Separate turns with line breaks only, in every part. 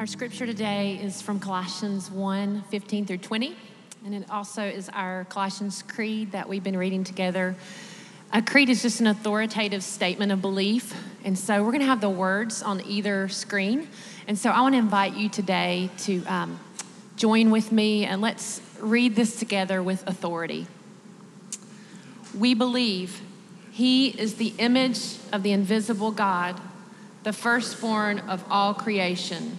Our scripture today is from Colossians 1 15 through 20, and it also is our Colossians Creed that we've been reading together. A creed is just an authoritative statement of belief, and so we're going to have the words on either screen. And so I want to invite you today to um, join with me and let's read this together with authority. We believe he is the image of the invisible God, the firstborn of all creation.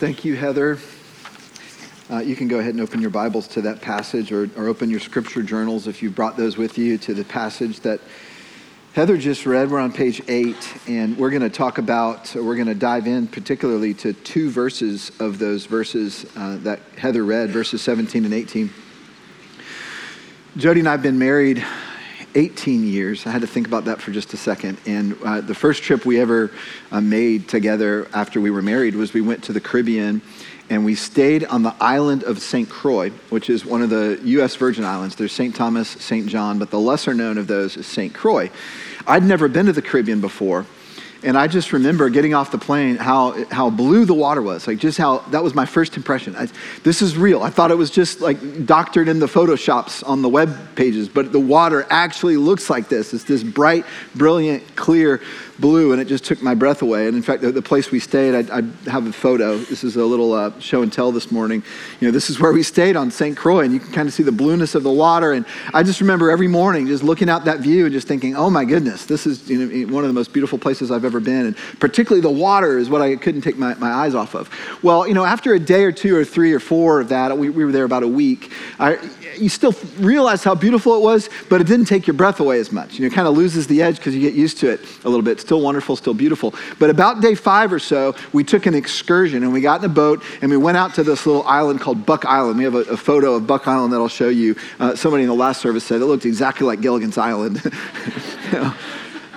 Thank you, Heather. Uh, you can go ahead and open your Bibles to that passage or, or open your scripture journals if you brought those with you to the passage that Heather just read. We're on page eight, and we're going to talk about, we're going to dive in particularly to two verses of those verses uh, that Heather read, verses 17 and 18. Jody and I have been married 18 years. I had to think about that for just a second. And uh, the first trip we ever uh, made together after we were married was we went to the Caribbean and we stayed on the island of St. Croix, which is one of the U.S. Virgin Islands. There's St. Thomas, St. John, but the lesser known of those is St. Croix. I'd never been to the Caribbean before. And I just remember getting off the plane how, how blue the water was. Like, just how that was my first impression. I, this is real. I thought it was just like doctored in the Photoshops on the web pages, but the water actually looks like this. It's this bright, brilliant, clear blue, and it just took my breath away. And in fact, the, the place we stayed, I, I, have a photo. This is a little uh, show and tell this morning. You know, this is where we stayed on St. Croix, and you can kind of see the blueness of the water. And I just remember every morning just looking out that view and just thinking, oh my goodness, this is you know, one of the most beautiful places I've ever been. And particularly the water is what I couldn't take my, my eyes off of. Well, you know, after a day or two or three or four of that, we, we were there about a week, I, you still realize how beautiful it was, but it didn't take your breath away as much. You know, kind of loses the edge because you get used to it a little bit still wonderful, still beautiful. But about day five or so, we took an excursion and we got in a boat and we went out to this little island called Buck Island. We have a, a photo of Buck Island that I'll show you. Uh, somebody in the last service said it looked exactly like Gilligan's Island. you know?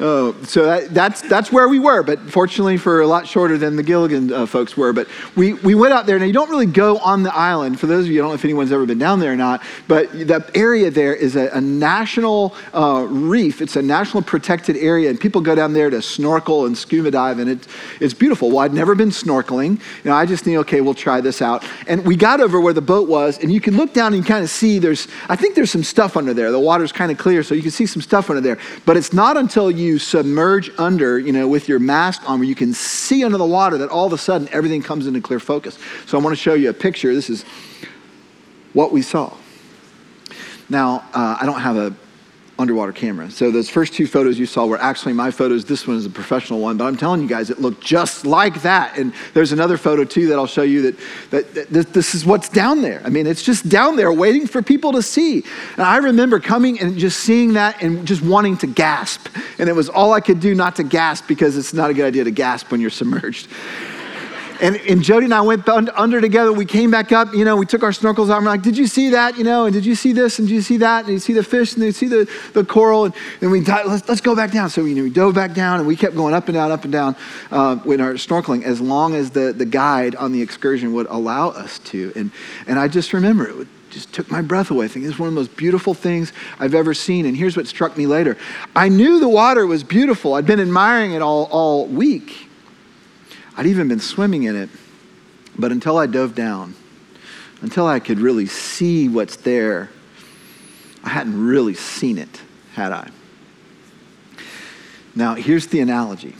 Oh, so that, that's, that's where we were, but fortunately for a lot shorter than the Gilligan uh, folks were. But we, we went out there. Now, you don't really go on the island. For those of you, I don't know if anyone's ever been down there or not, but that area there is a, a national uh, reef. It's a national protected area, and people go down there to snorkel and scuba dive, and it, it's beautiful. Well, I'd never been snorkeling. You know, I just knew, okay, we'll try this out. And we got over where the boat was, and you can look down and kind of see there's, I think there's some stuff under there. The water's kind of clear, so you can see some stuff under there. But it's not until you you submerge under, you know, with your mask on where you can see under the water that all of a sudden everything comes into clear focus. So I want to show you a picture. This is what we saw. Now, uh, I don't have a underwater camera. So those first two photos you saw were actually my photos. This one is a professional one, but I'm telling you guys, it looked just like that. And there's another photo too that I'll show you that, that, that this is what's down there. I mean, it's just down there waiting for people to see. And I remember coming and just seeing that and just wanting to gasp. And it was all I could do not to gasp because it's not a good idea to gasp when you're submerged. And, and Jody and I went under together. We came back up, you know, we took our snorkels out. And we're like, did you see that? You know, and did you see this? And did you see that? And you see the fish and you see the, the coral. And then we, let's, let's go back down. So you know, we dove back down and we kept going up and down, up and down uh, with our snorkeling as long as the, the guide on the excursion would allow us to. And, and I just remember it would, just took my breath away. I think is one of the most beautiful things I've ever seen. And here's what struck me later. I knew the water was beautiful. I'd been admiring it all, all week. I'd even been swimming in it. But until I dove down, until I could really see what's there, I hadn't really seen it, had I? Now, here's the analogy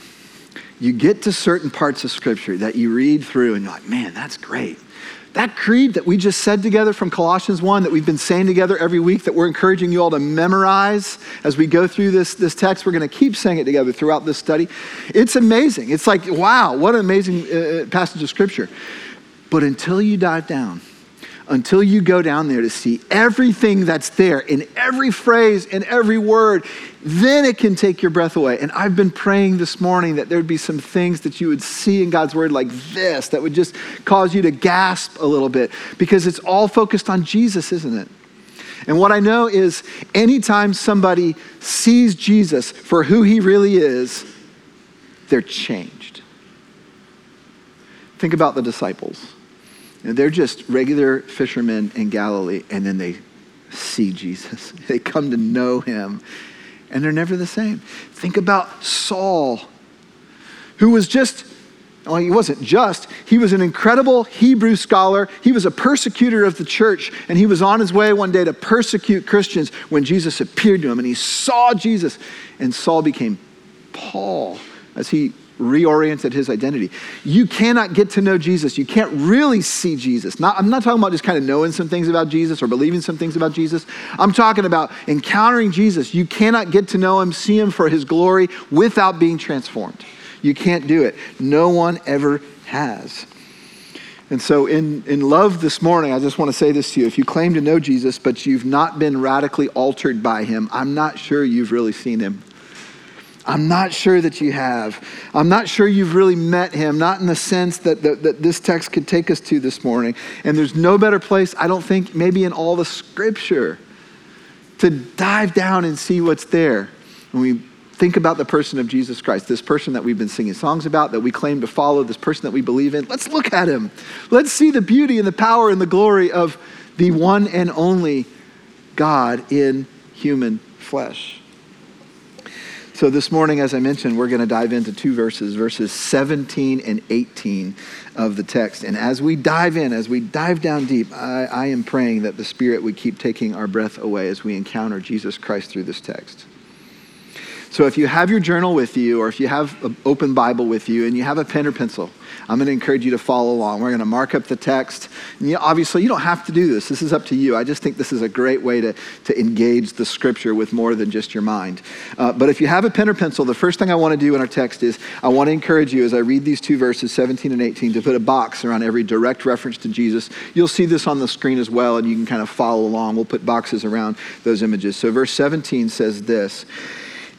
you get to certain parts of Scripture that you read through and you're like, man, that's great. That creed that we just said together from Colossians 1 that we've been saying together every week that we're encouraging you all to memorize as we go through this, this text, we're going to keep saying it together throughout this study. It's amazing. It's like, wow, what an amazing uh, uh passage of Scripture. But until you dive down, until you go down there to see everything that's there in every phrase, in every word, then it can take your breath away. And I've been praying this morning that there'd be some things that you would see in God's word like this that would just cause you to gasp a little bit because it's all focused on Jesus, isn't it? And what I know is anytime somebody sees Jesus for who he really is, they're changed. Think about the disciples. They're just regular fishermen in Galilee, and then they see Jesus. They come to know him and they're never the same. Think about Saul, who was just, well, he wasn't just, he was an incredible Hebrew scholar. He was a persecutor of the church, and he was on his way one day to persecute Christians when Jesus appeared to him, and he saw Jesus, and Saul became Paul as he reoriented his identity. You cannot get to know Jesus. You can't really see Jesus. Not, I'm not talking about just kind of knowing some things about Jesus or believing some things about Jesus. I'm talking about encountering Jesus. You cannot get to know him, see him for his glory without being transformed. You can't do it. No one ever has. And so, in, in love this morning, I just want to say this to you. If you claim to know Jesus, but you've not been radically altered by him, I'm not sure you've really seen him. I'm not sure that you have. I'm not sure you've really met him, not in the sense that, that, that, this text could take us to this morning. And there's no better place, I don't think, maybe in all the scripture to dive down and see what's there. When we think about the person of Jesus Christ, this person that we've been singing songs about, that we claim to follow, this person that we believe in, let's look at him. Let's see the beauty and the power and the glory of the one and only God in human flesh. So, this morning, as I mentioned, we're going to dive into two verses, verses 17 and 18 of the text. And as we dive in, as we dive down deep, I, I, am praying that the Spirit would keep taking our breath away as we encounter Jesus Christ through this text. So, if you have your journal with you, or if you have an open Bible with you, and you have a pen or pencil, I'm going to encourage you to follow along. We're going to mark up the text. And you, obviously, you don't have to do this. This is up to you. I just think this is a great way to, to engage the scripture with more than just your mind. Uh, but if you have a pen or pencil, the first thing I want to do in our text is I want to encourage you as I read these two verses, 17 and 18, to put a box around every direct reference to Jesus. You'll see this on the screen as well, and you can kind of follow along. We'll put boxes around those images. So, verse 17 says this.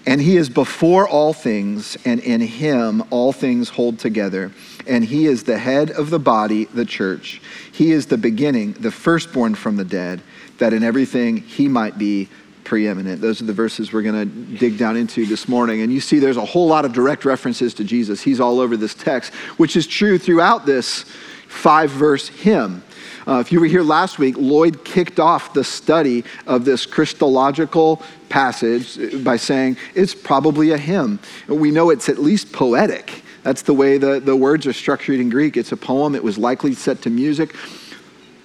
And he is before all things, and in him all things hold together and he is the head of the body, the church. He is the beginning, the firstborn from the dead, that in everything he might be preeminent. Those are the verses we're going to dig down into this morning. And you see, there's a whole lot of direct references to Jesus. He's all over this text, which is true throughout this five verse hymn. Uh, if you were here last week, Lloyd kicked off the study of this Christological passage by saying it's probably a hymn. We know it's at least poetic. That's the way the, the words are structured in Greek. It's a poem, it was likely set to music.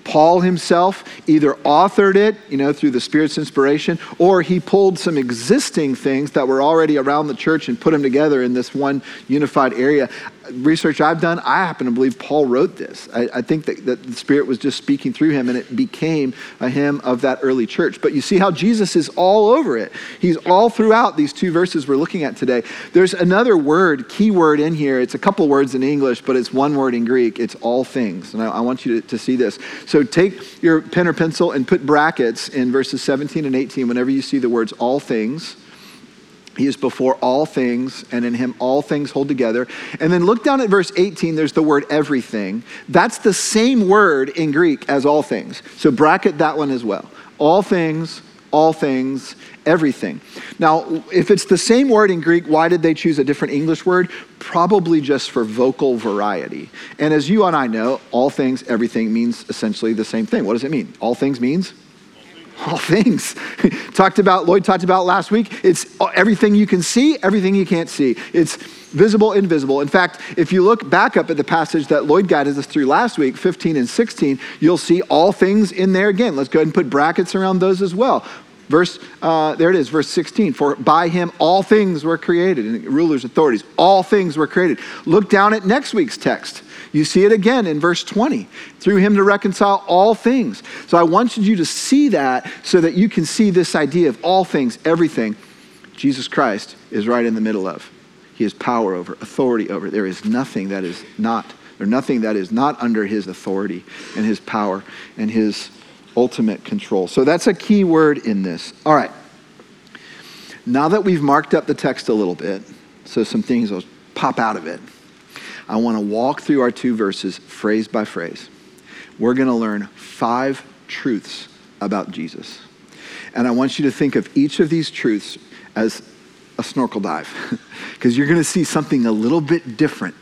Paul himself either authored it, you know, through the Spirit's inspiration, or he pulled some existing things that were already around the church and put them together in this one unified area research I've done, I happen to believe Paul wrote this. I, I, think that, that the Spirit was just speaking through him and it became a hymn of that early church. But you see how Jesus is all over it. He's all throughout these two verses we're looking at today. There's another word, key word in here. It's a couple words in English, but it's one word in Greek. It's all things. And I, I want you to, to see this. So take your pen or pencil and put brackets in verses 17 and 18 whenever you see the words all things he is before all things, and in him all things hold together. And then look down at verse 18, there's the word everything. That's the same word in Greek as all things. So bracket that one as well. All things, all things, everything. Now, if it's the same word in Greek, why did they choose a different English word? Probably just for vocal variety. And as you and I know, all things, everything means essentially the same thing. What does it mean? All things means all things. talked about, Lloyd talked about last week. It's everything you can see, everything you can't see. It's visible, invisible. In fact, if you look back up at the passage that Lloyd guided us through last week, 15 and 16, you'll see all things in there again. Let's go ahead and put brackets around those as well. Verse, uh, there it is, verse 16. For by him all things were created, and rulers, authorities, all things were created. Look down at next week's text. You see it again in verse 20. Through him to reconcile all things. So I want you to see that so that you can see this idea of all things, everything. Jesus Christ is right in the middle of. He has power over, authority over. There is nothing that is not, or nothing that is not under his authority and his power and his ultimate control. So that's a key word in this. All right. Now that we've marked up the text a little bit, so some things will pop out of it, I want to walk through our two verses phrase by phrase. We're going to learn five truths about Jesus. And I want you to think of each of these truths as a snorkel dive, because you're going to see something a little bit different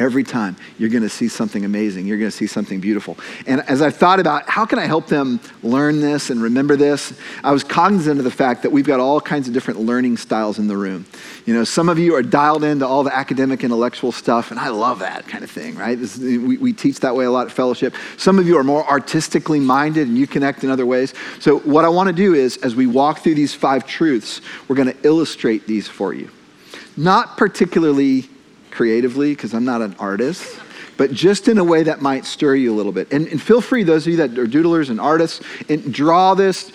every time you're going to see something amazing. You're going to see something beautiful. And as I thought about how can I help them learn this and remember this, I was cognizant of the fact that we've got all kinds of different learning styles in the room. You know, some of you are dialed into all the academic, intellectual stuff, and I love that kind of thing, right? This, we, we teach that way a lot at fellowship. Some of you are more artistically minded and you connect in other ways. So, what I want to do is, as we walk through these five truths, we're going to illustrate these for you. Not particularly creatively because I'm not an artist, but just in a way that might stir you a little bit. And, and feel free, those of you that are doodlers and artists, and draw this,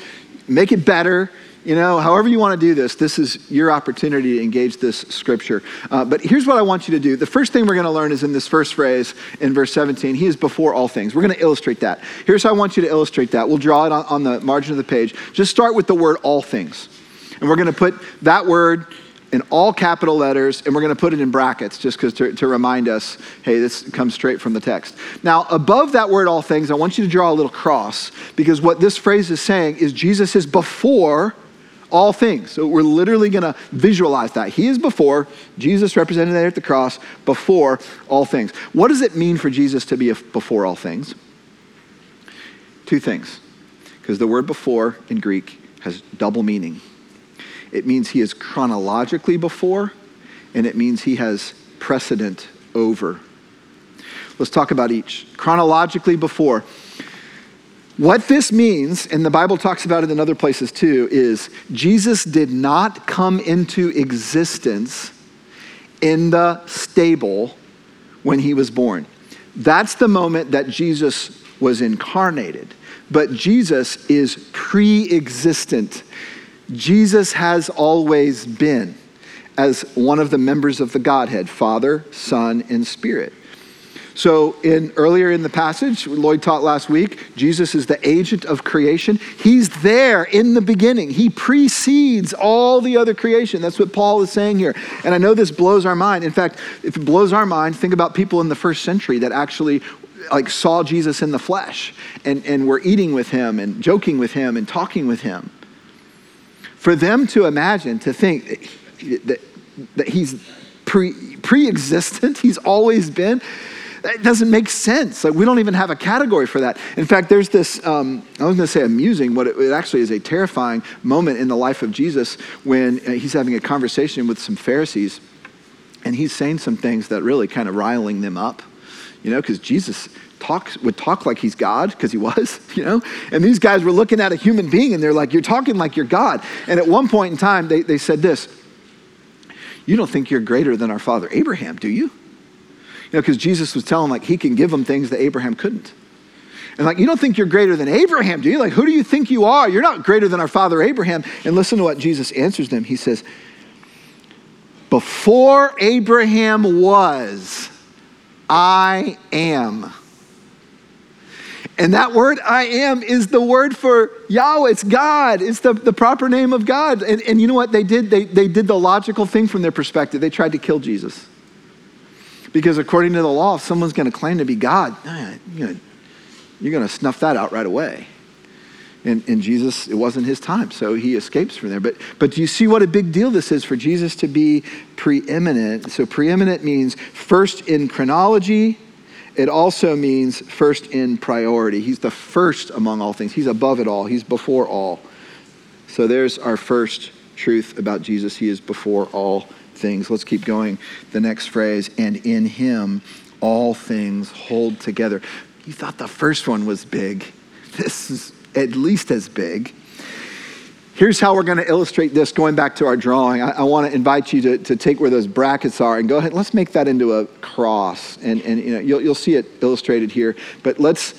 make it better. You know, however you want to do this, this is your opportunity to engage this scripture. Uh, but here's what I want you to do. The first thing we're going to learn is in this first phrase in verse 17 He is before all things. We're going to illustrate that. Here's how I want you to illustrate that. We'll draw it on, on the margin of the page. Just start with the word all things. And we're going to put that word in all capital letters, and we're going to put it in brackets just because to, to remind us, hey, this comes straight from the text. Now, above that word, all things, I want you to draw a little cross because what this phrase is saying is Jesus is before all things. So we're literally going to visualize that. He is before, Jesus represented there at the cross, before all things. What does it mean for Jesus to be before all things? Two things. Because the word before in Greek has double meaning. It means he is chronologically before, and it means he has precedent over. Let's talk about each. Chronologically before. What this means, and the Bible talks about it in other places too, is Jesus did not come into existence in the stable when he was born. That's the moment that Jesus was incarnated. But Jesus is pre existent. Jesus has always been as one of the members of the Godhead Father, Son, and Spirit. So, in earlier in the passage, Lloyd taught last week, Jesus is the agent of creation. He's there in the beginning. He precedes all the other creation. That's what Paul is saying here. And I know this blows our mind. In fact, if it blows our mind, think about people in the first century that actually like saw Jesus in the flesh and, and were eating with him and joking with him and talking with him. For them to imagine, to think that, that he's pre, pre-existent, he's always been, that doesn't make sense. Like we don't even have a category for that. In fact, there's this, um, I was going to say amusing, but it, it, actually is a terrifying moment in the life of Jesus when uh, he's having a conversation with some Pharisees and he's saying some things that really kind of riling them up, you know, because Jesus talks, would talk like he's God, because he was, you know? And these guys were looking at a human being and they're like, You're talking like you're God. And at one point in time, they, they said this You don't think you're greater than our father Abraham, do you? You know, because Jesus was telling like he can give them things that Abraham couldn't. And like, you don't think you're greater than Abraham, do you? Like, who do you think you are? You're not greater than our father Abraham. And listen to what Jesus answers them. He says, Before Abraham was, I am. And that word I am is the word for Yahweh. It's God. It's the, the proper name of God. And, and you know what they did? They, they did the logical thing from their perspective. They tried to kill Jesus. Because according to the law, if someone's going to claim to be God, you're going to snuff that out right away. And, and, Jesus, it wasn't his time, so he escapes from there. But, but do you see what a big deal this is for Jesus to be preeminent? So, preeminent means first in chronology, it also means first in priority. He's the first among all things. He's above it all. He's before all. So there's our first truth about Jesus. He is before all things. Let's keep going. The next phrase, and in him all things hold together. You thought the first one was big. This is at least as big. Here's how we're going to illustrate this going back to our drawing. I, I want to invite you to, to take where those brackets are and go ahead. Let's make that into a cross. And, and you know, you'll, you'll see it illustrated here. But let's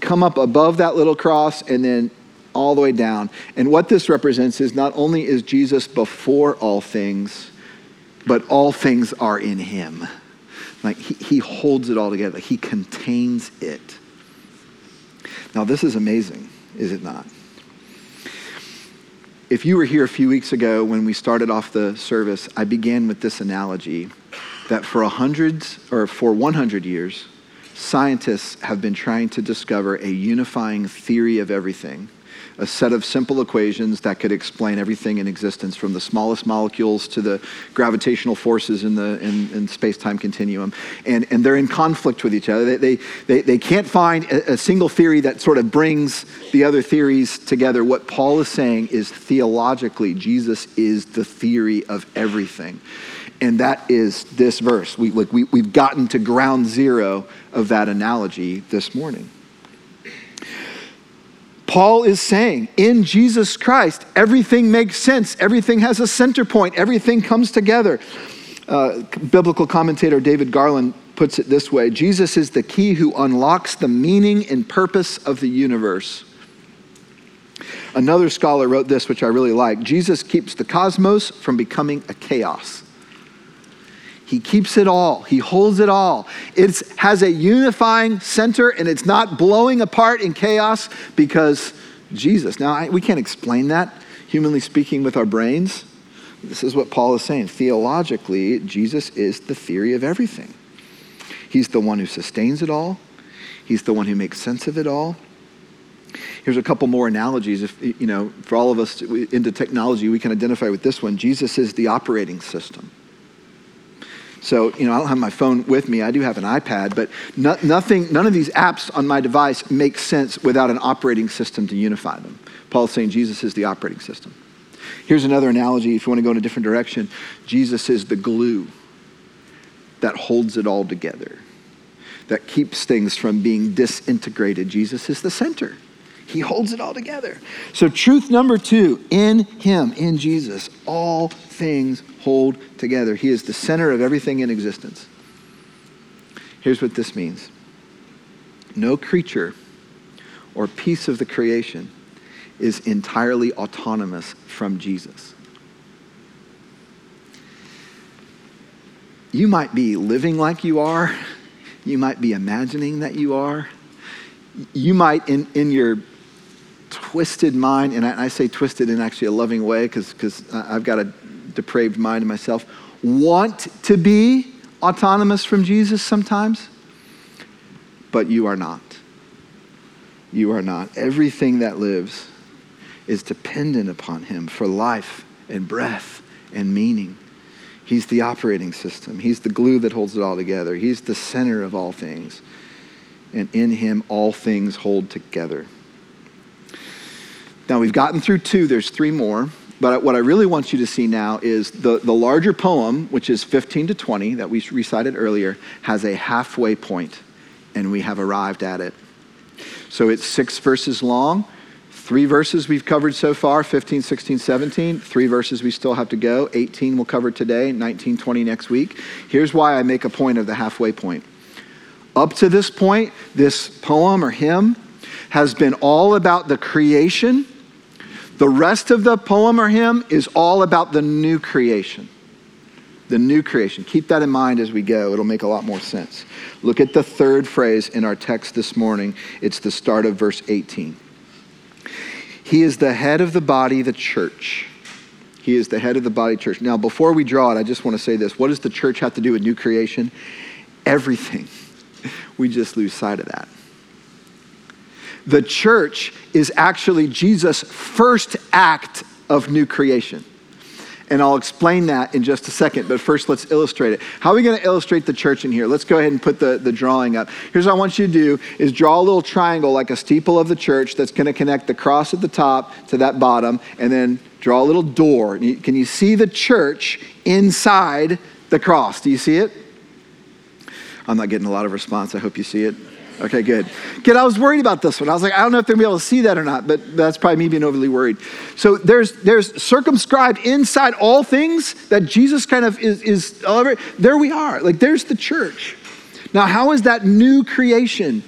come up above that little cross and then all the way down. And what this represents is not only is Jesus before all things, but all things are in him. Like he, he holds it all together, he contains it. Now, this is amazing, is it not? If you were here a few weeks ago when we started off the service, I began with this analogy that for hundreds or for 100 years, scientists have been trying to discover a unifying theory of everything a set of simple equations that could explain everything in existence from the smallest molecules to the gravitational forces in the in, in space-time continuum. And, and they're in conflict with each other. They, they, they, they can't find a, a single theory that sort of brings the other theories together. What paul is saying is theologically jesus is the theory of everything. And that is this verse. We, like we, we've gotten to ground zero of that analogy this morning Paul is saying in Jesus Christ, everything makes sense, everything has a center point, everything comes together. Uh, biblical commentator David Garland puts it this way Jesus is the key who unlocks the meaning and purpose of the universe. Another scholar wrote this, which I really like Jesus keeps the cosmos from becoming a chaos. He keeps it all. He holds it all. It has a unifying center and it's not blowing apart in chaos because Jesus. Now, I, we can't explain that, humanly speaking, with our brains. This is what Paul is saying. Theologically, Jesus is the theory of everything. He's the one who sustains it all, He's the one who makes sense of it all. Here's a couple more analogies. If, you know, for all of us into technology, we can identify with this one. Jesus is the operating system. So, you know, I don't have my phone with me. I do have an iPad, but no, nothing, none of these apps on my device make sense without an operating system to unify them. Paul's saying Jesus is the operating system. Here's another analogy if you want to go in a different direction Jesus is the glue that holds it all together, that keeps things from being disintegrated. Jesus is the center. He holds it all together. So, truth number two in Him, in Jesus, all things hold together. He is the center of everything in existence. Here's what this means no creature or piece of the creation is entirely autonomous from Jesus. You might be living like you are, you might be imagining that you are, you might, in, in your twisted mind, and I, say twisted in actually a loving way because I've got a depraved mind in myself, want to be autonomous from Jesus sometimes, but you are not. You are not. Everything that lives is dependent upon Him for life and breath and meaning. He's the operating system. He's the glue that holds it all together. He's the center of all things. And in Him, all things hold together. Now, we've gotten through two, there's three more. But what I really want you to see now is the, the larger poem, which is 15 to 20 that we recited earlier, has a halfway point, and we have arrived at it. So it's six verses long. Three verses we've covered so far 15, 16, 17. Three verses we still have to go. 18 we'll cover today, 19, 20 next week. Here's why I make a point of the halfway point. Up to this point, this poem or hymn has been all about the creation the rest of the poem or hymn is all about the new creation. The new creation. Keep that in mind as we go. It'll make a lot more sense. Look at the third phrase in our text this morning. It's the start of verse 18. He is the head of the body, the church. He is the head of the body church. Now, before we draw it, I just want to say this. What does the church have to do with new creation? Everything. We just lose sight of that. The church is actually Jesus' first act of new creation. And I'll explain that in just a second, but first let's illustrate it. How are we going to illustrate the church in here? Let's go ahead and put the, the drawing up. Here's what I want you to do is draw a little triangle like a steeple of the church that's going to connect the cross at the top to that bottom, and then draw a little door. Can you see the church inside the cross? Do you see it? I'm not getting a lot of response. I hope you see it. Okay, good. Good. I was worried about this one. I was like, I don't know if they're gonna be able to see that or not, but that's probably me being overly worried. So there's there's circumscribed inside all things that Jesus kind of is is there we are. Like there's the church. Now, how is that new creation?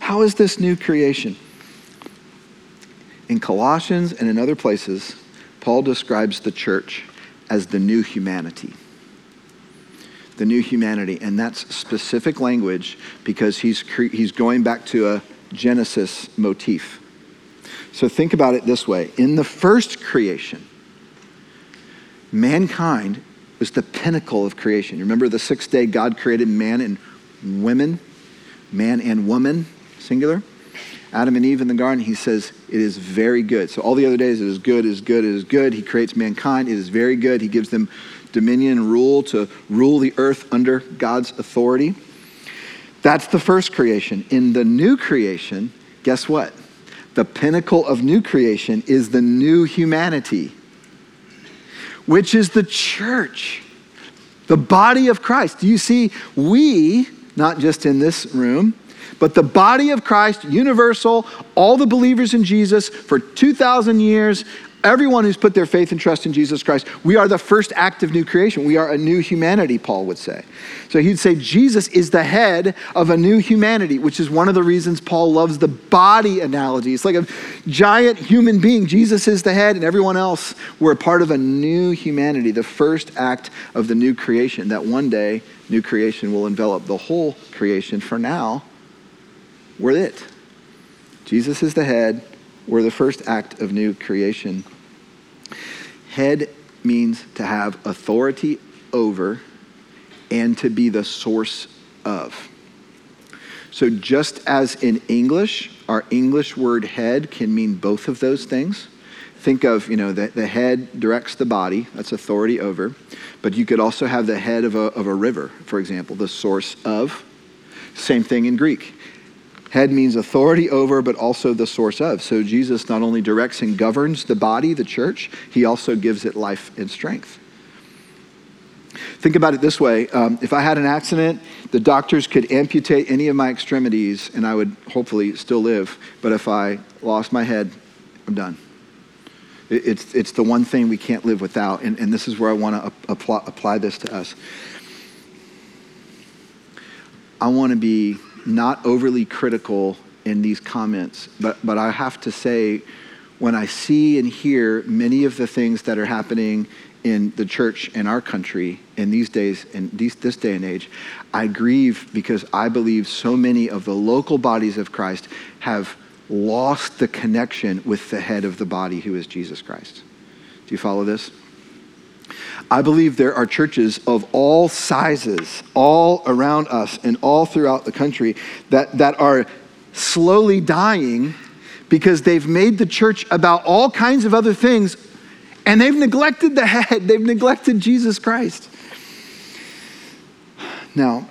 How is this new creation? In Colossians and in other places, Paul describes the church as the new humanity the new humanity. And that's specific language because he's, cre- he's going back to a Genesis motif. So think about it this way in the first creation, mankind was the pinnacle of creation. Remember the sixth day God created man and women, man and woman, singular? Adam and Eve in the garden, he says, it is very good. So all the other days, it is good, it is good, it is good. He creates mankind, it is very good. He gives them dominion and rule to rule the earth under God's authority. That's the first creation. In the new creation, guess what? The pinnacle of new creation is the new humanity, which is the church, the body of Christ. Do you see? We, not just in this room, but the body of Christ, universal, all the believers in Jesus for 2,000 years, Everyone who's put their faith and trust in Jesus Christ, we are the first act of new creation. We are a new humanity, Paul would say. So he'd say Jesus is the head of a new humanity, which is one of the reasons Paul loves the body analogy. It's like a giant human being. Jesus is the head, and everyone else, we're a part of a new humanity, the first act of the new creation, that one day new creation will envelop the whole creation. For now, we're it. Jesus is the head, were the first act of new creation. Head means to have authority over and to be the source of. So, just as in English, our English word head can mean both of those things. Think of, you know, the, the head directs the body, that's authority over. But you could also have the head of a, of a river, for example, the source of. Same thing in Greek. Head means authority over, but also the source of. So Jesus not only directs and governs the body, the church, he also gives it life and strength. Think about it this way um, if I had an accident, the doctors could amputate any of my extremities and I would hopefully still live. But if I lost my head, I'm done. It's, it's the one thing we can't live without. And, and this is where I want to apply, apply this to us. I want to be not overly critical in these comments, but, but I have to say, when I see and hear many of the things that are happening in the church in our country in these days, in these, this day and age, I grieve because I believe so many of the local bodies of Christ have lost the connection with the head of the body, who is Jesus Christ. Do you follow this? I believe there are churches of all sizes, all around us and all throughout the country, that, that are slowly dying because they've made the church about all kinds of other things and they've neglected the head, they've neglected Jesus Christ. Now,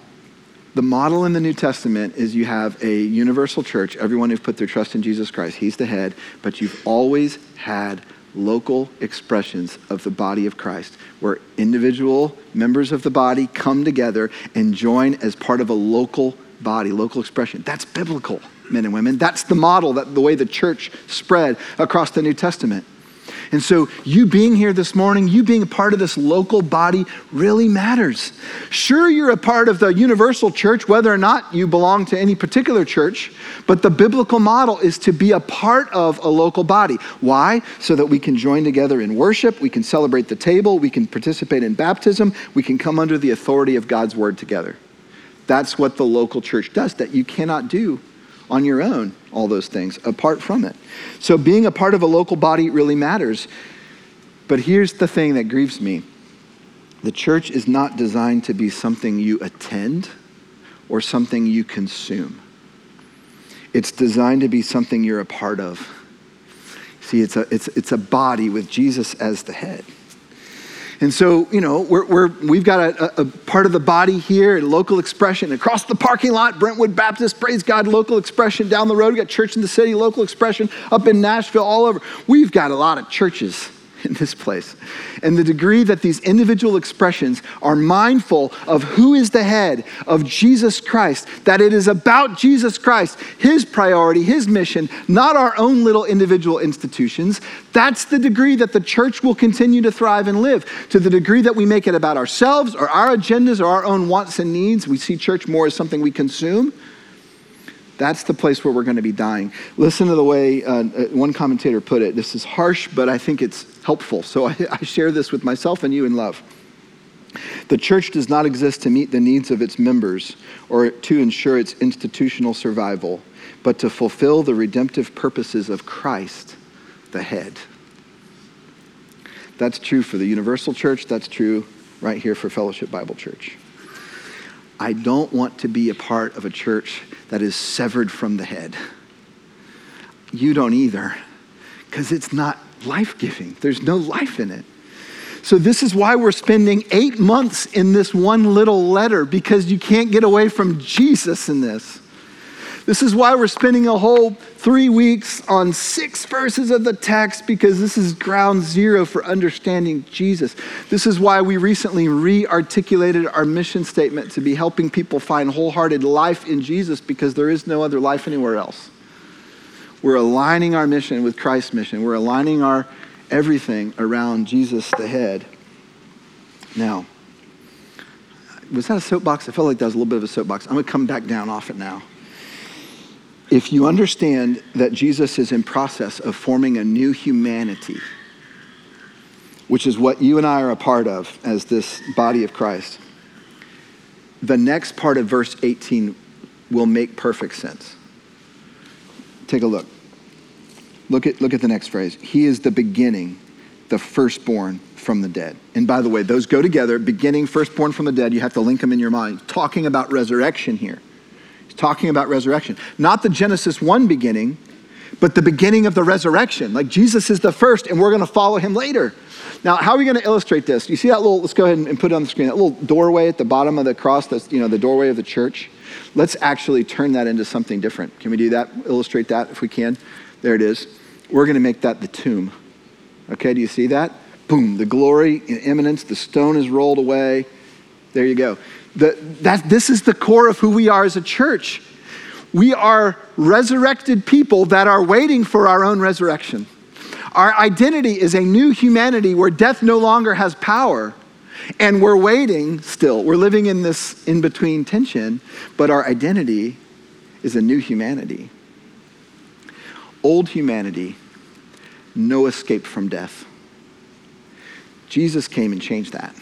the model in the New Testament is you have a universal church, everyone who's put their trust in Jesus Christ, he's the head, but you've always had local expressions of the body of Christ, where individual members of the body come together and join as part of a local body, local expression. That's biblical, men and women. That's the model, that the way the church spread across the New Testament. And so, you being here this morning, you being a part of this local body really matters. Sure, you're a part of the universal church, whether or not you belong to any particular church, but the biblical model is to be a part of a local body. Why? So that we can join together in worship, we can celebrate the table, we can participate in baptism, we can come under the authority of God's word together. That's what the local church does, that you cannot do on your own all those things apart from it. So being a part of a local body really matters. But here's the thing that grieves me the church is not designed to be something you attend or something you consume, it's designed to be something you're a part of. See, it's a, it's, it's a body with Jesus as the head. And so, you know, we're, we've got a, a, part of the body here, a local expression. Across the parking lot, Brentwood Baptist, praise God, local expression. Down the road, we got Church in the City, local expression. Up in Nashville, all over. We've got a lot of churches. in this place. And the degree that these individual expressions are mindful of who is the head of Jesus Christ, that it is about Jesus Christ, his priority, his mission, not our own little individual institutions, that's the degree that the church will continue to thrive and live. To the degree that we make it about ourselves or our agendas or our own wants and needs, we see church more as something we consume that's the place where we're going to be dying. Listen to the way uh, uh, one commentator put it. This is harsh, but I think it's helpful. So I, I share this with myself and you in love. The church does not exist to meet the needs of its members or to ensure its institutional survival, but to fulfill the redemptive purposes of Christ, the head. That's true for the Universal Church. That's true right here for Fellowship Bible Church. I don't want to be a part of a church that is severed from the head. You don't either, because it's not life giving, there's no life in it. So, this is why we're spending eight months in this one little letter, because you can't get away from Jesus in this. This is why we're spending a whole three weeks on six verses of the text because this is ground zero for understanding Jesus. This is why we recently re articulated our mission statement to be helping people find wholehearted life in Jesus because there is no other life anywhere else. We're aligning our mission with Christ's mission, we're aligning our everything around Jesus the head. Now, was that a soapbox? I felt like that was a little bit of a soapbox. I'm going to come back down off it now if you understand that Jesus is in process of forming a new humanity, which is what you and I are a part of as this body of Christ, the next part of verse 18 will make perfect sense. Take a look. Look at, look at the next phrase. He is the beginning, the firstborn from the dead. And by the way, those go together. Beginning, firstborn from the dead, you have to link them in your mind. Talking about resurrection here talking about resurrection. Not the Genesis 1 beginning, but the beginning of the resurrection. Like Jesus is the first, and we're going to follow him later. Now, how are we going to illustrate this? You see that little, let's go ahead and put it on the screen, that little doorway at the bottom of the cross, that's, you know, the doorway of the church. Let's actually turn that into something different. Can we do that? Illustrate that if we can? There it is. We're going to make that the tomb. Okay, do you see that? Boom, the glory in imminence, the stone is rolled away. There you go. The, that, this is the core of who we are as a church. We are resurrected people that are waiting for our own resurrection. Our identity is a new humanity where death no longer has power. And we're waiting still. We're living in this in between tension, but our identity is a new humanity. Old humanity, no escape from death. Jesus came and changed that.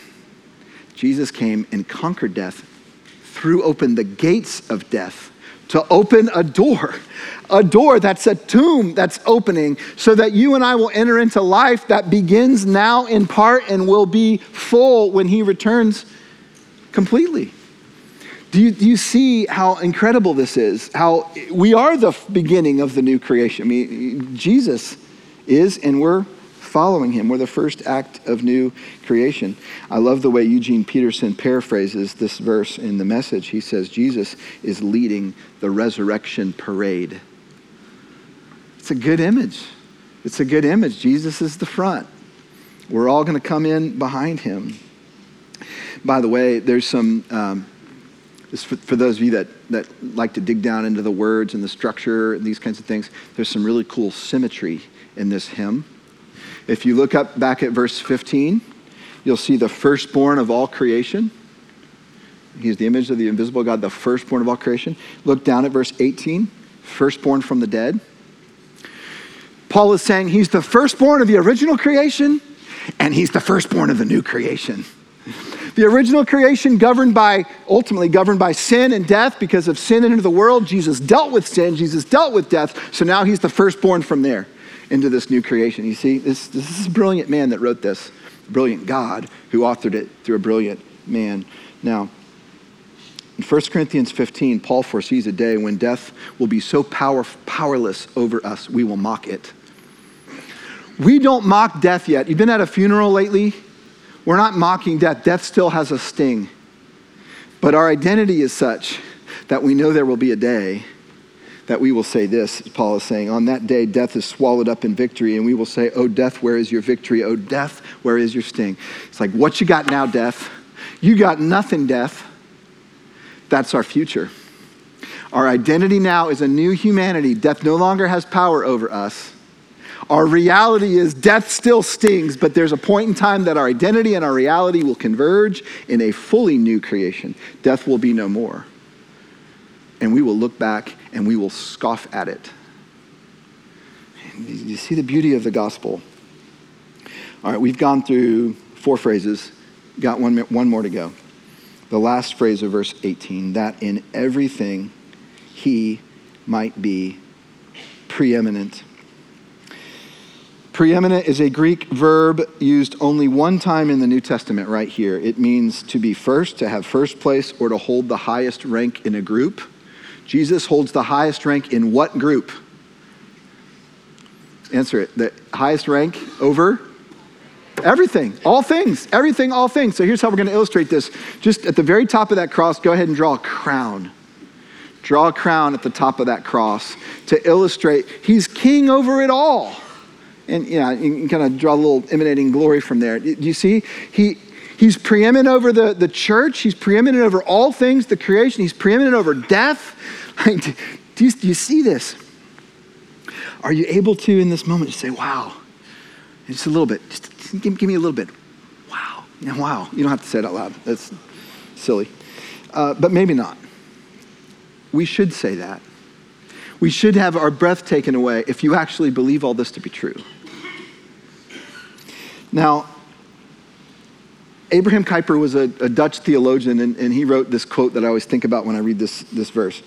Jesus came and conquered death, threw open the gates of death to open a door, a door that's a tomb that's opening so that you and I will enter into life that begins now in part and will be full when He returns completely. Do you, do you see how incredible this is? How we are the beginning of the new creation. I mean, Jesus is, and we're following him. We're the first act of new creation. I love the way Eugene Peterson paraphrases this verse in the message. He says, Jesus is leading the resurrection parade. It's a good image. It's a good image. Jesus is the front. We're all going to come in behind him. By the way, there's some, um, for, for, those of you that, that like to dig down into the words and the structure and these kinds of things, there's some really cool symmetry in this hymn. If you look up back at verse 15, you'll see the firstborn of all creation. He's the image of the invisible God, the firstborn of all creation. Look down at verse 18, firstborn from the dead. Paul is saying he's the firstborn of the original creation and he's the firstborn of the new creation. The original creation governed by, ultimately governed by sin and death because of sin into the world. Jesus dealt with sin, Jesus dealt with death, so now he's the firstborn from there into this new creation. You see, this, this is a brilliant man that wrote this, brilliant God who authored it through a brilliant man. Now, in 1 Corinthians 15, Paul foresees a day when death will be so power, powerless over us, we will mock it. We don't mock death yet. You've been at a funeral lately? We're not mocking death. Death still has a sting. But our identity is such that we know there will be a day that we will say this, Paul is saying, On that day, death is swallowed up in victory, and we will say, Oh, death, where is your victory? Oh, death, where is your sting? It's like, What you got now, death? You got nothing, death. That's our future. Our identity now is a new humanity. Death no longer has power over us. Our reality is death still stings, but there's a point in time that our identity and our reality will converge in a fully new creation. Death will be no more. And we will look back and we will scoff at it. You see the beauty of the gospel. All right, we've gone through four phrases, got one, one more to go. The last phrase of verse 18 that in everything he might be preeminent. Preeminent is a Greek verb used only one time in the New Testament, right here. It means to be first, to have first place, or to hold the highest rank in a group. Jesus holds the highest rank in what group? Answer it. The highest rank over everything, all things, everything, all things. So here's how we're going to illustrate this. Just at the very top of that cross, go ahead and draw a crown. Draw a crown at the top of that cross to illustrate he's king over it all. And yeah, you can kind of draw a little emanating glory from there. Do you see? He, he's preeminent over the, the church. He's preeminent over all things, the creation. He's preeminent over death. Like, do, you, do you see this? Are you able to, in this moment, just say, wow, just a little bit. Just give, give me a little bit. Wow. Yeah, wow. You don't have to say it out loud. That's silly. Uh, but maybe not. We should say that. We should have our breath taken away if you actually believe all this to be true. Now, Abraham Kuyper was a, a Dutch theologian, and, and he wrote this quote that I always think about when I read this, this verse.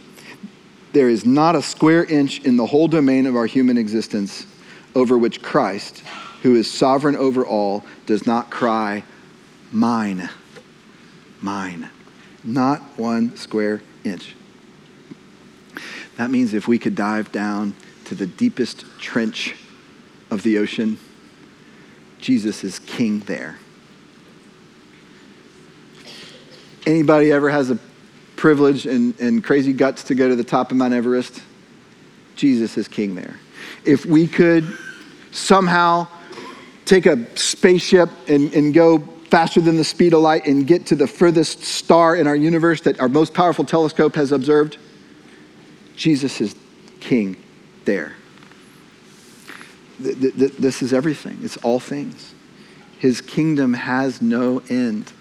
There is not a square inch in the whole domain of our human existence over which Christ, who is sovereign over all, does not cry, Mine, mine. Not one square inch. That means if we could dive down to the deepest trench of the ocean, Jesus is king there. Anybody ever has a privilege and, and crazy guts to go to the top of Mount Everest? Jesus is king there. If we could somehow take a spaceship and, and go faster than the speed of light and get to the furthest star in our universe that our most powerful telescope has observed, Jesus is king there. This is everything, it's all things. His kingdom has no end.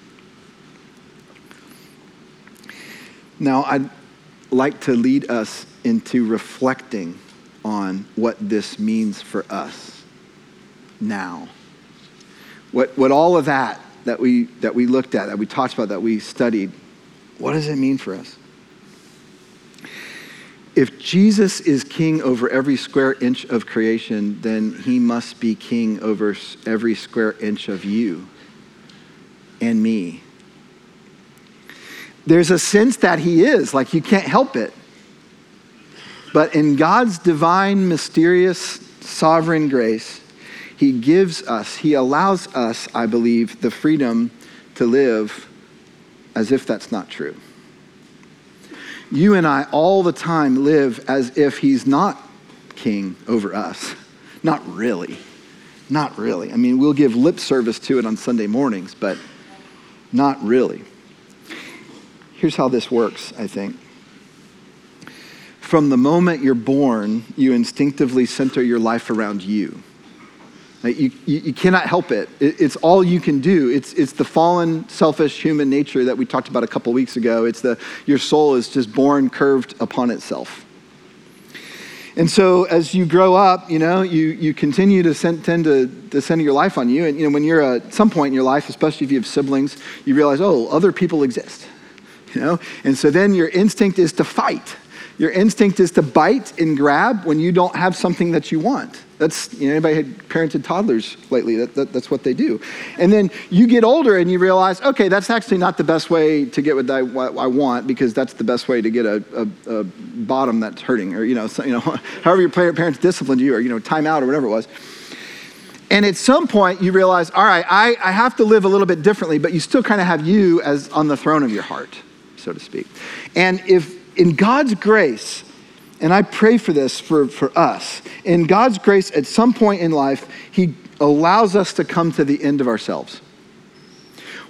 Now, I'd like to lead us into reflecting on what this means for us now. What, what all of that that we, that we looked at, that we talked about, that we studied, what does it mean for us? If Jesus is king over every square inch of creation, then he must be king over every square inch of you and me there's a sense that he is, like you can't help it. But in God's divine, mysterious, sovereign grace, he gives us, he allows us, I believe, the freedom to live as if that's not true. You and I all the time live as if he's not king over us. Not really. Not really. I mean, we'll give lip service to it on Sunday mornings, but not really. Here's how this works, I think. From the moment you're born, you instinctively center your life around you. You, you, you, cannot help it. it. It's all you can do. It's, it's the fallen, selfish human nature that we talked about a couple weeks ago. It's the, your soul is just born curved upon itself. And so as you grow up, you know, you, you continue to send, tend to, to center your life on you. And, you know, when you're at some point in your life, especially if you have siblings, you realize, oh, other people exist you know? And so then your instinct is to fight. Your instinct is to bite and grab when you don't have something that you want. That's, you know, anybody had parented toddlers lately, that, that, that's what they do. And then you get older and you realize, okay, that's actually not the best way to get what I, what I want because that's the best way to get a, a, a bottom that's hurting or, you know, so, you know however your parents disciplined you or, you know, time out or whatever it was. And at some point, you realize, all right, I, I have to live a little bit differently, but you still kind of have you as on the throne of your heart so to speak. And if in God's grace, and I pray for this for, for us. In God's grace, at some point in life, He allows us to come to the end of ourselves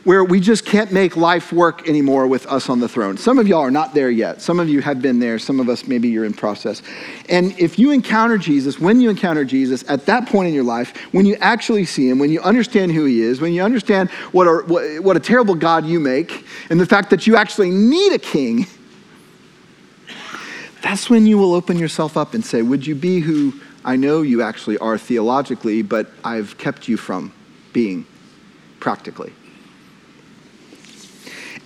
where we just can't make life work anymore with us on the throne. Some of y'all are not there yet. Some of you have been there. Some of us, maybe you're in process. And if you encounter Jesus, when you encounter Jesus, at that point in your life, when you actually see him, when you understand who he is, when you understand what a, what, what a terrible God you make, and the fact that you actually need a king, that's when you will open yourself up and say, Would you be who I know you actually are theologically, but I've kept you from being practically?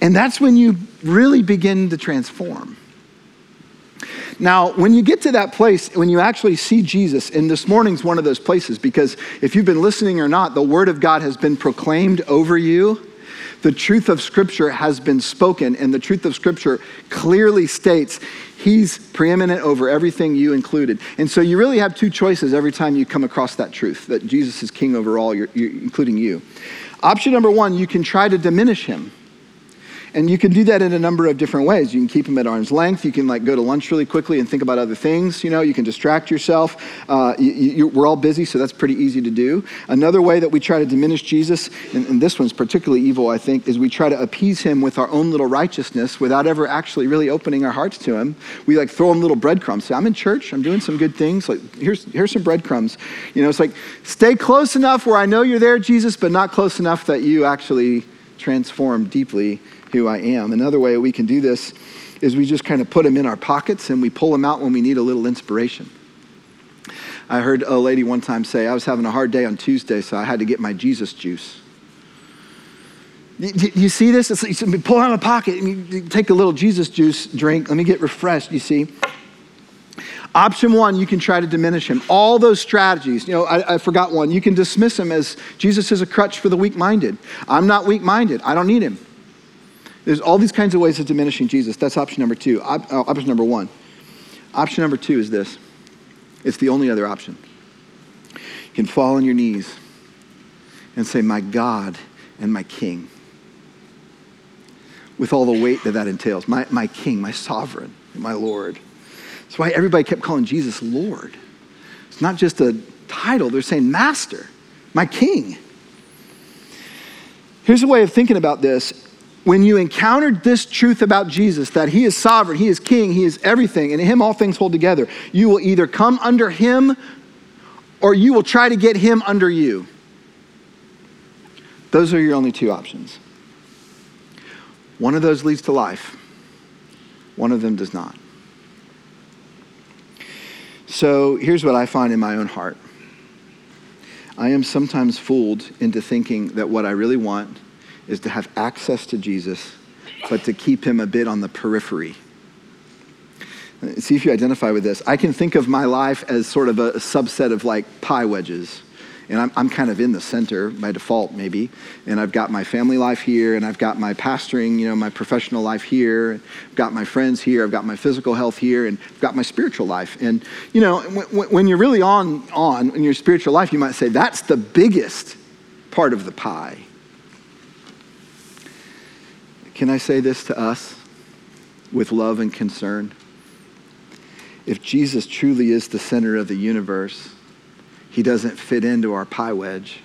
And that's when you really begin to transform. Now, when you get to that place, when you actually see Jesus, and this morning's one of those places, because if you've been listening or not, the Word of God has been proclaimed over you. The truth of Scripture has been spoken, and the truth of Scripture clearly states He's preeminent over everything you included. And so you really have two choices every time you come across that truth that Jesus is king over all, including you. Option number one, you can try to diminish Him and you can do that in a number of different ways. You can keep them at arm's length. You can like go to lunch really quickly and think about other things. You know, you can distract yourself. Uh, you, you, we're all busy, so that's pretty easy to do. Another way that we try to diminish Jesus, and, and this one's particularly evil, I think, is we try to appease him with our own little righteousness without ever actually really opening our hearts to him. We like throw him little breadcrumbs. Say, I'm in church. I'm doing some good things. Like here's here's some breadcrumbs. You know, it's like stay close enough where I know you're there, Jesus, but not close enough that you actually transform deeply who I am. Another way we can do this is we just kind of put them in our pockets and we pull them out when we need a little inspiration. I heard a lady one time say, I was having a hard day on Tuesday, so I had to get my Jesus juice. You see this? It's, you pull out of a pocket and you take a little Jesus juice drink. Let me get refreshed, you see. Option one, you can try to diminish him. All those strategies, you know, I, I forgot one. You can dismiss him as Jesus is a crutch for the weak minded. I'm not weak minded, I don't need him. There's all these kinds of ways of diminishing Jesus. That's option number two. Op- uh, option number one. Option number two is this it's the only other option. You can fall on your knees and say, My God and my King. With all the weight that that entails. My, my King, my sovereign, my Lord. That's why everybody kept calling Jesus Lord. It's not just a title, they're saying Master, my King. Here's a way of thinking about this when you encountered this truth about Jesus, that he is sovereign, he is king, he is everything, and in him all things hold together, you will either come under him or you will try to get him under you. Those are your only two options. One of those leads to life, one of them does not. So here's what I find in my own heart I am sometimes fooled into thinking that what I really want is to have access to Jesus, but to keep him a bit on the periphery. See if you identify with this. I can think of my life as sort of a, subset of like pie wedges. And I'm, I'm kind of in the center by default, maybe. And I've got my family life here, and I've got my pastoring, you know, my professional life here. I've got my friends here. I've got my physical health here, and I've got my spiritual life. And, you know, when, when you're really on, on in your spiritual life, you might say, that's the biggest part of the pie. Can I say this to us with love and concern? If Jesus truly is the center of the universe, he doesn't fit into our pie wedge.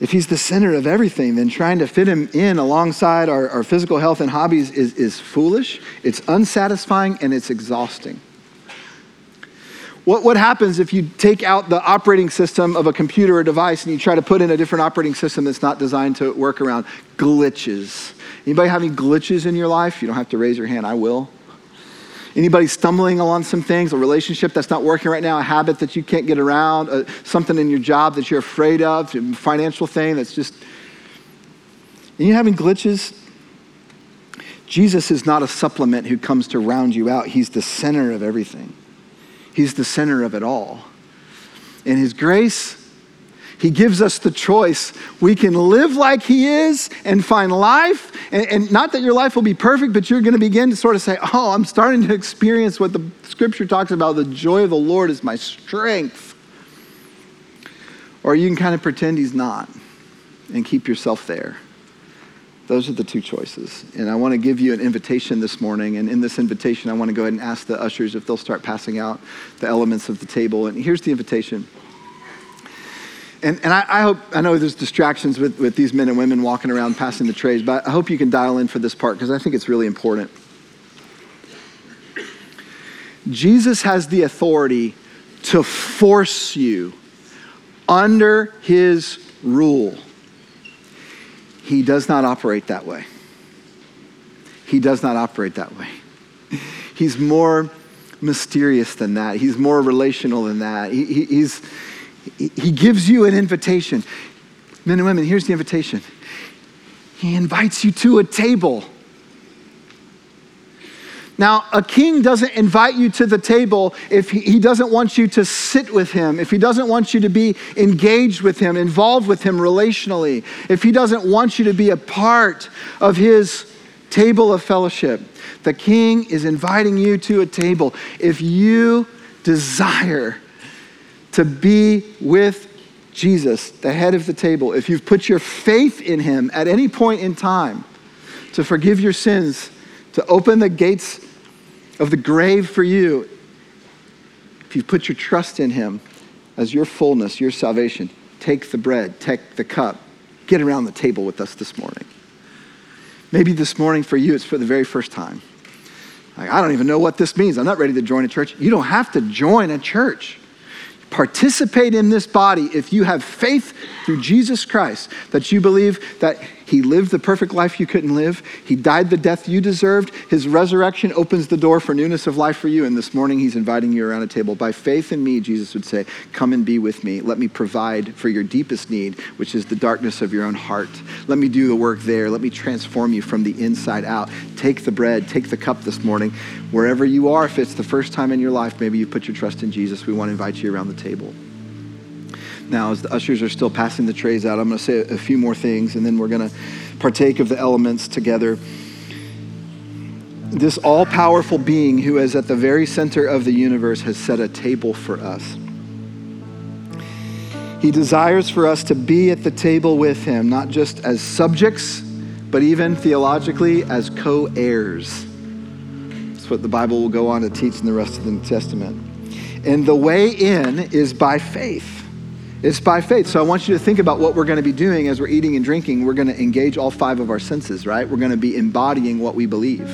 If he's the center of everything, then trying to fit him in alongside our, our physical health and hobbies is, is foolish, it's unsatisfying, and it's exhausting. What, what happens if you take out the operating system of a computer or device and you try to put in a different operating system that's not designed to work around? Glitches. Anybody having glitches in your life? You don't have to raise your hand, I will. Anybody stumbling along some things, a relationship that's not working right now, a habit that you can't get around, uh, something in your job that you're afraid of, a financial thing that's just. And you're having glitches? Jesus is not a supplement who comes to round you out, He's the center of everything. He's the center of it all. And His grace, He gives us the choice. We can live like He is and find life. And, and not that your life will be perfect, but you're going to begin to sort of say, Oh, I'm starting to experience what the scripture talks about the joy of the Lord is my strength. Or you can kind of pretend He's not and keep yourself there. Those are the two choices. And I want to give you an invitation this morning. And in this invitation, I want to go ahead and ask the ushers if they'll start passing out the elements of the table. And here's the invitation. And, and I, I hope, I know there's distractions with, with these men and women walking around passing the trays, but I hope you can dial in for this part because I think it's really important. Jesus has the authority to force you under his rule. He does not operate that way. He does not operate that way. He's more mysterious than that. He's more relational than that. He, he, he's, he gives you an invitation. Men and women, here's the invitation. He invites you to a table. Now, a king doesn't invite you to the table if he, doesn't want you to sit with him, if he doesn't want you to be engaged with him, involved with him relationally, if he doesn't want you to be a part of his table of fellowship. The king is inviting you to a table. If you desire to be with Jesus, the head of the table, if you've put your faith in him at any point in time to forgive your sins, to open the gates of the grave for you, if you've put your trust in him as your fullness, your salvation, take the bread, take the cup, get around the table with us this morning. Maybe this morning for you, it's for the very first time. Like, I don't even know what this means. I'm not ready to join a church. You don't have to join a church participate in this body if you have faith through Jesus Christ, that you believe that he lived the perfect life you couldn't live. He died the death you deserved. His resurrection opens the door for newness of life for you. And this morning, he's inviting you around a table. By faith in me, Jesus would say, Come and be with me. Let me provide for your deepest need, which is the darkness of your own heart. Let me do the work there. Let me transform you from the inside out. Take the bread, take the cup this morning. Wherever you are, if it's the first time in your life, maybe you put your trust in Jesus, we want to invite you around the table now as the ushers are still passing the trays out. I'm going to say a few more things and then we're going to partake of the elements together. This all powerful being who is at the very center of the universe has set a table for us. He desires for us to be at the table with him, not just as subjects, but even theologically as co heirs. That's what the Bible will go on to teach in the rest of the New Testament. And the way in is by faith. It's by faith. So I want you to think about what we're going to be doing as we're eating and drinking. We're going to engage all five of our senses, right? We're going to be embodying what we believe.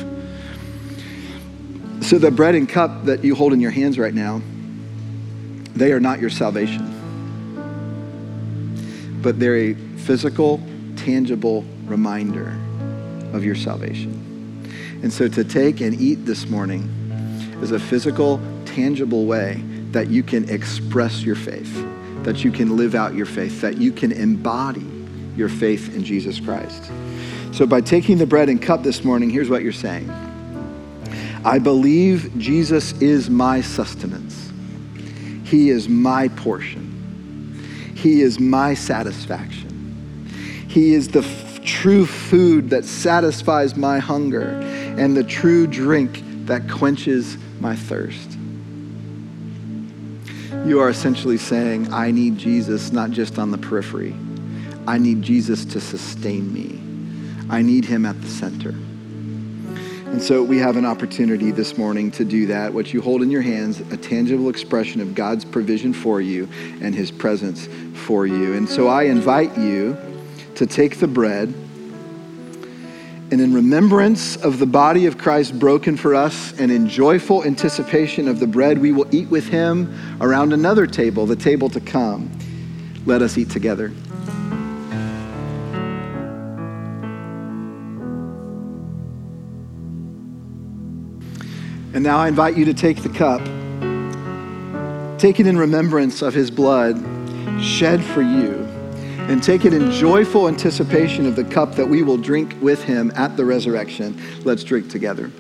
So the bread and cup that you hold in your hands right now, they are not your salvation. But they're a physical, tangible reminder of your salvation. And so to take and eat this morning is a physical, tangible way that you can express your faith that you can live out your faith, that you can embody your faith in Jesus Christ. So, by taking the bread and cup this morning, here's what you're saying. I believe Jesus is my sustenance, He is my portion, He is my satisfaction, He is the f- true food that satisfies my hunger and the true drink that quenches my thirst you are essentially saying, I need Jesus not just on the periphery. I need Jesus to sustain me. I need him at the center. And so we have an opportunity this morning to do that. What you hold in your hands, a tangible expression of God's provision for you and his presence for you. And so I invite you to take the bread and in remembrance of the body of Christ broken for us, and in joyful anticipation of the bread we will eat with him around another table, the table to come, let us eat together. And now I invite you to take the cup. Take it in remembrance of his blood shed for you and take it in joyful anticipation of the cup that we will drink with him at the resurrection. Let's drink together.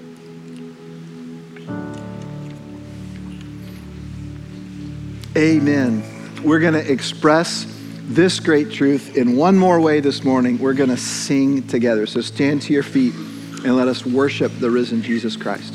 Amen. We're going to express this great truth in one more way this morning. We're going to sing together. So stand to your feet and let us worship the risen Jesus Christ.